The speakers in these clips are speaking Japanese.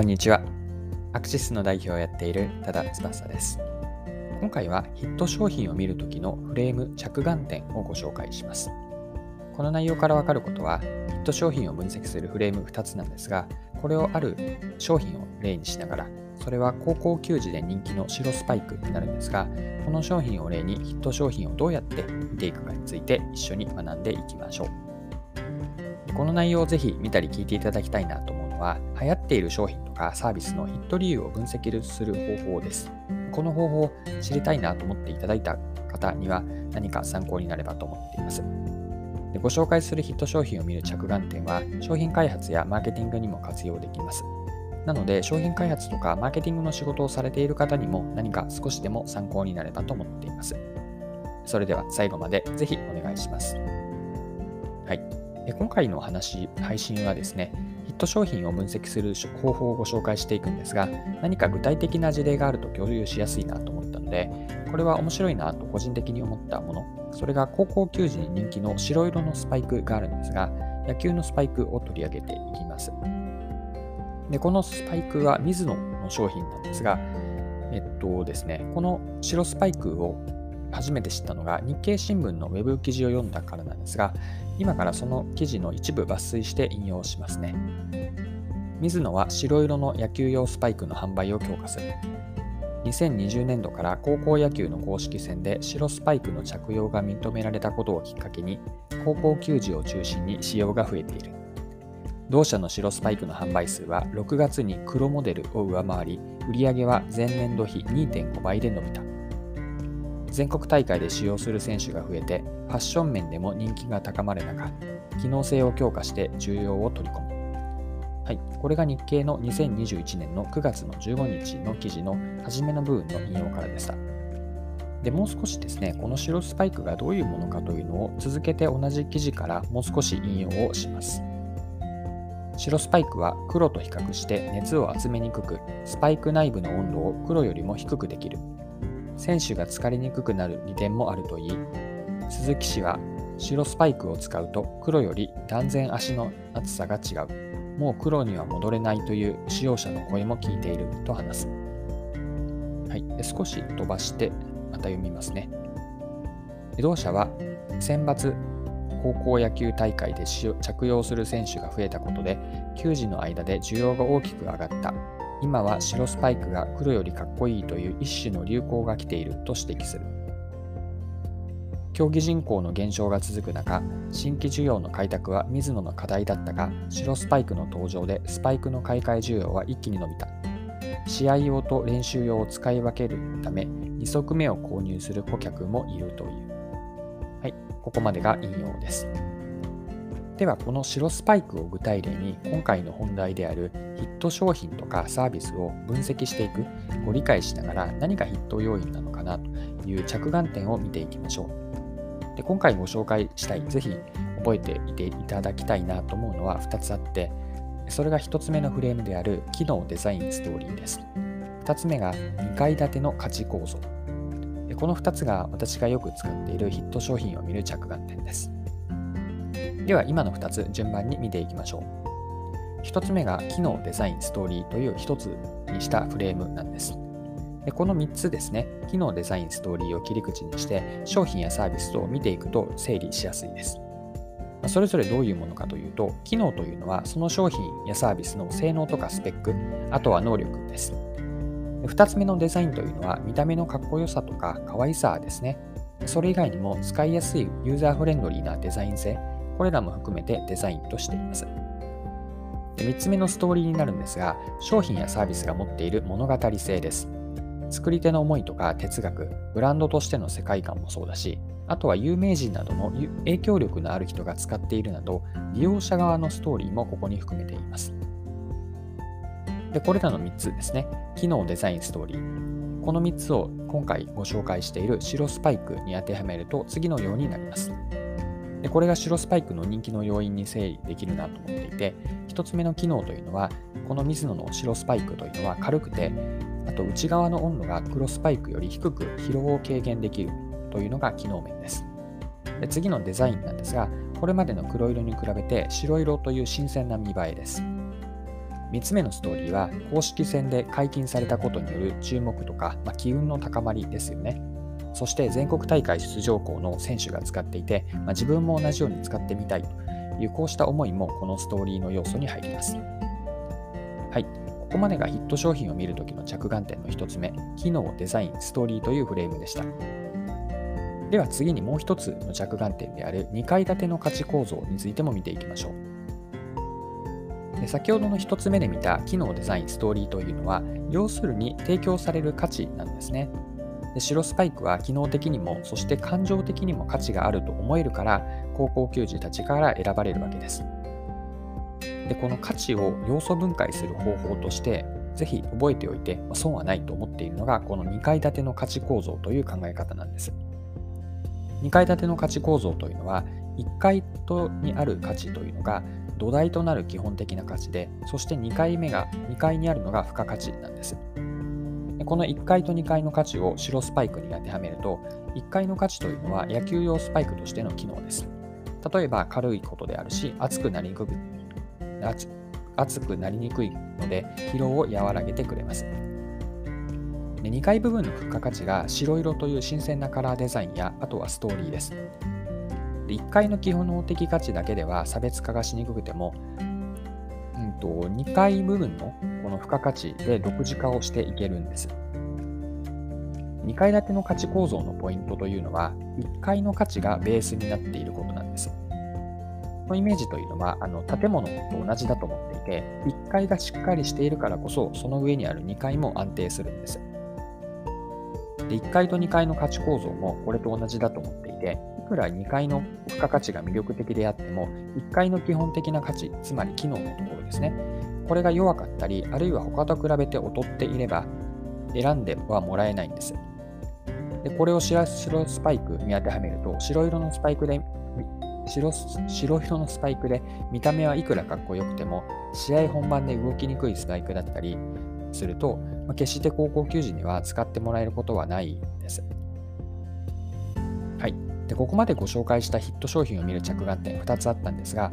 こんにちは。アクシスの代表をやっている多田翼です。今回はヒット商品を見るときのフレーム着眼点をご紹介します。この内容からわかることは、ヒット商品を分析するフレーム2つなんですが、これをある商品を例にしながら、それは高校球児で人気の白スパイクになるんですが、この商品を例にヒット商品をどうやって見ていくかについて一緒に学んでいきましょう。この内容をぜひ見たり聞いていただきたいなとは、流行っている商品とかサービスのヒット理由を分析する方法です。この方法を知りたいなと思っていただいた方には何か参考になればと思っています。でご紹介するヒット商品を見る着眼点は商品開発やマーケティングにも活用できます。なので商品開発とかマーケティングの仕事をされている方にも何か少しでも参考になればと思っています。それでは最後までぜひお願いします。はい。今回の話、配信はですね、ヒット商品を分析する方法をご紹介していくんですが、何か具体的な事例があると共有しやすいなと思ったので、これは面白いなと個人的に思ったもの、それが高校球児に人気の白色のスパイクがあるんですが、野球のスパイクを取り上げていきます。で、このスパイクはミズノの商品なんですが、えっとですね、この白スパイクを初めて知ったのが日経新聞のウェブ記事を読んだからなんですが、今からその記事の一部抜粋して引用しますね。水野は白色の野球用スパイクの販売を強化する。2020年度から高校野球の公式戦で白スパイクの着用が認められたことをきっかけに、高校球児を中心に使用が増えている。同社の白スパイクの販売数は6月に黒モデルを上回り、売り上げは前年度比2.5倍で伸びた。全国大会で使用する選手が増えて、ファッション面でも人気が高まる中、機能性を強化して重要を取り込む。はい、これが日経の2021年の9月の15日の記事の初めの部分の引用からでした。でもう少しですね、この白スパイクがどういうものかというのを続けて同じ記事からもう少し引用をします。白スパイクは黒と比較して熱を集めにくく、スパイク内部の温度を黒よりも低くできる。選手が疲れにくくなる利点もあるといい、鈴木氏は白スパイクを使うと黒より断然足の厚さが違う。もう黒には戻れないという使用者の声も聞いていると話す。はい、で少し飛ばしてまた読みますね。同社は選抜高校野球大会で着用する選手が増えたことで球児の間で需要が大きく上がった今は白スパイクが黒よりかっこいいという一種の流行が来ていると指摘する。競技人口の減少が続く中、新規需要の開拓は水野の課題だったが、白スパイクの登場でスパイクの買い替え需要は一気に伸びた。試合用と練習用を使い分けるため、2足目を購入する顧客もいるという。はい、ここまでが引用です。ではこの白スパイクを具体例に今回の本題であるヒット商品とかサービスを分析していくご理解しながら何がヒット要因なのかなという着眼点を見ていきましょう。で今回ご紹介したいぜひ覚えていていただきたいなと思うのは2つあってそれが1つ目のフレームである機能デザインストーリーです。2つ目が2階建ての価値構造。この2つが私がよく使っているヒット商品を見る着眼点です。では今の2つ順番に見ていきましょう。1つ目が機能、デザイン、ストーリーという1つにしたフレームなんです。でこの3つですね、機能、デザイン、ストーリーを切り口にして商品やサービスを見ていくと整理しやすいです。それぞれどういうものかというと、機能というのはその商品やサービスの性能とかスペック、あとは能力です。2つ目のデザインというのは見た目のかっこよさとか可愛さですね。それ以外にも使いやすいユーザーフレンドリーなデザイン性、これらも含めてデザインとしています。で3つ目のストーリーになるんですが、商品やサービスが持っている物語性です。作り手の思いとか哲学、ブランドとしての世界観もそうだし、あとは有名人などの影響力のある人が使っているなど、利用者側のストーリーもここに含めています。で、これらの3つですね。機能、デザイン、ストーリー。この3つを今回ご紹介している白スパイクに当てはめると次のようになります。でこれが白スパイクの人気の要因に整理できるなと思っていて、1つ目の機能というのは、この水野の白スパイクというのは軽くて、あと内側の温度が黒スパイクより低く疲労を軽減できるというのが機能面です。で次のデザインなんですが、これまでの黒色に比べて白色という新鮮な見栄えです。3つ目のストーリーは公式戦で解禁されたことによる注目とか、まあ、機運の高まりですよね。そして全国大会出場校の選手が使っていて、まあ、自分も同じように使ってみたいというこうした思いもこのストーリーの要素に入ります。はい、ここまでがヒット商品を見るときの着眼点の1つ目、機能、デザイン、ストーリーというフレームでした。では次にもう1つの着眼点である2階建ての価値構造についても見ていきましょう。で先ほどの1つ目で見た機能、デザイン、ストーリーというのは、要するに提供される価値なんですね。で白スパイクは機能的にもそして感情的にも価値があると思えるから高校球児たちから選ばれるわけです。でこの価値を要素分解する方法としてぜひ覚えておいてまあ損はないと思っているのがこの2階建ての価値構造という考え方なんです。2階建ての価値構造というのは1階とにある価値というのが土台となる基本的な価値でそして2階目が2階にあるのが付加価値なんです。この1階と2階の価値を白スパイクに当てはめると、1階の価値というのは野球用スパイクとしての機能です。例えば軽いことであるし、熱くなりにくく熱くなりにくいので疲労を和らげてくれます。で2階部分の付加価値が白色という新鮮なカラーデザインやあとはストーリーです。で1階の基本の的価値だけでは差別化がしにくくても、と、2階部分のこの付加価値で独自化をしていけるんです。2階建ての価値構造のポイントというのは、1階の価値がベースになっていることなんです。このイメージというのは、あの建物と同じだと思っていて、1階がしっかりしているからこそ、その上にある2階も安定するんです。で1階と2階の価値構造もこれと同じだと思っていて、くら2階の付加価値が魅力的であっても、1階の基本的な価値、つまり機能のところですね。これが弱かったり、あるいは他と比べて劣っていれば、選んではもらえないんです。でこれを白白スパイクに当てはめると、白色のスパイクで白白色のスパイクで見た目はいくらかっこよくても試合本番で動きにくいスパイクだったりすると、まあ、決して高校球児には使ってもらえることはないです。で、ここまでご紹介したヒット商品を見る着眼点2つあったんですが、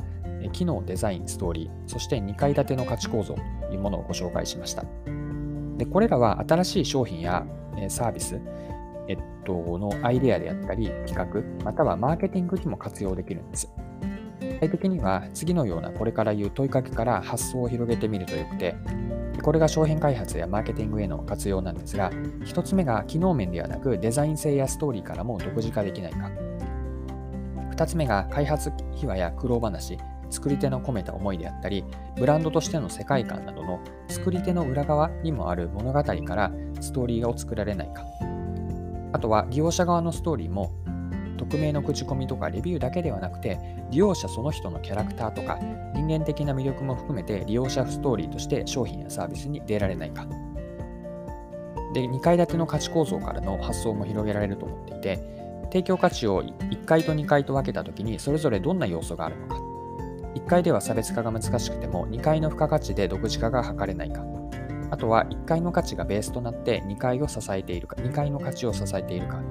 機能、デザイン、ストーリー、そして2階建ての価値構造というものをご紹介しました。でこれらは新しい商品やサービス、えっと、のアイデアであったり、企画、またはマーケティングにも活用できるんです。具体的には、次のようなこれから言う問いかけから発想を広げてみるとよくて、これが商品開発やマーケティングへの活用なんですが、1つ目が機能面ではなくデザイン性やストーリーからも独自化できないか。2つ目が開発秘話や苦労話、作り手の込めた思いであったり、ブランドとしての世界観などの作り手の裏側にもある物語からストーリーを作られないか。あとは利用者側のストーリーも匿名の口コミとかレビューだけではなくて利用者その人のキャラクターとか人間的な魅力も含めて利用者ストーリーとして商品やサービスに出られないかで2階建ての価値構造からの発想も広げられると思っていて提供価値を1階と2階と分けた時にそれぞれどんな要素があるのか1階では差別化が難しくても2階の付加価値で独自化が図れないかあとは1階の価値がベースとなって2階を支えているか、2階の価値を支えているか。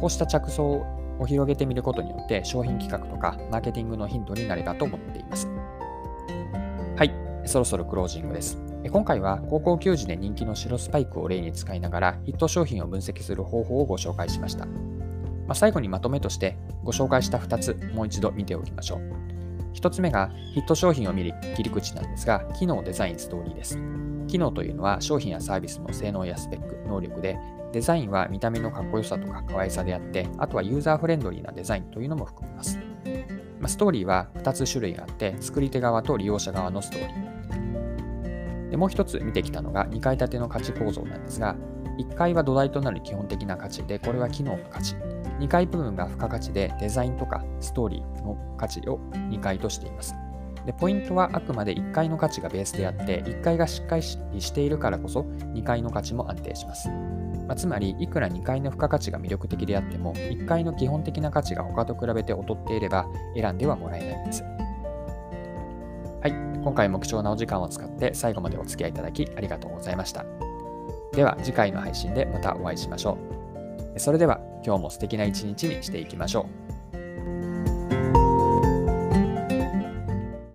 こうした着想を広げてみることによって商品企画とかマーケティングのヒントになればと思っています。はい、そろそろクロージングです。今回は高校球児で人気の白スパイクを例に使いながらヒット商品を分析する方法をご紹介しました。まあ、最後にまとめとしてご紹介した2つもう一度見ておきましょう。1つ目がヒット商品を見る切り口なんですが、機能、デザイン、ストーリーです。機能というのは商品やサービスの性能やスペック、能力で、デザインは見た目のかっこよさとか可愛さであって、あとはユーザーフレンドリーなデザインというのも含みます。まストーリーは2つ種類があって、作り手側と利用者側のストーリー。でもう一つ見てきたのが2階建ての価値構造なんですが、1階は土台となる基本的な価値で、これは機能の価値。2階部分が付加価値で、デザインとかストーリーの価値を2階としています。でポイントはあくまで1階の価値がベースであって1階がしっかりしているからこそ2階の価値も安定します、まあ、つまりいくら2階の付加価値が魅力的であっても1階の基本的な価値が他と比べて劣っていれば選んではもらえないんですはい今回も貴重なお時間を使って最後までお付き合いいただきありがとうございましたでは次回の配信でまたお会いしましょう。それでは今日も素敵な一日にしていきましょう。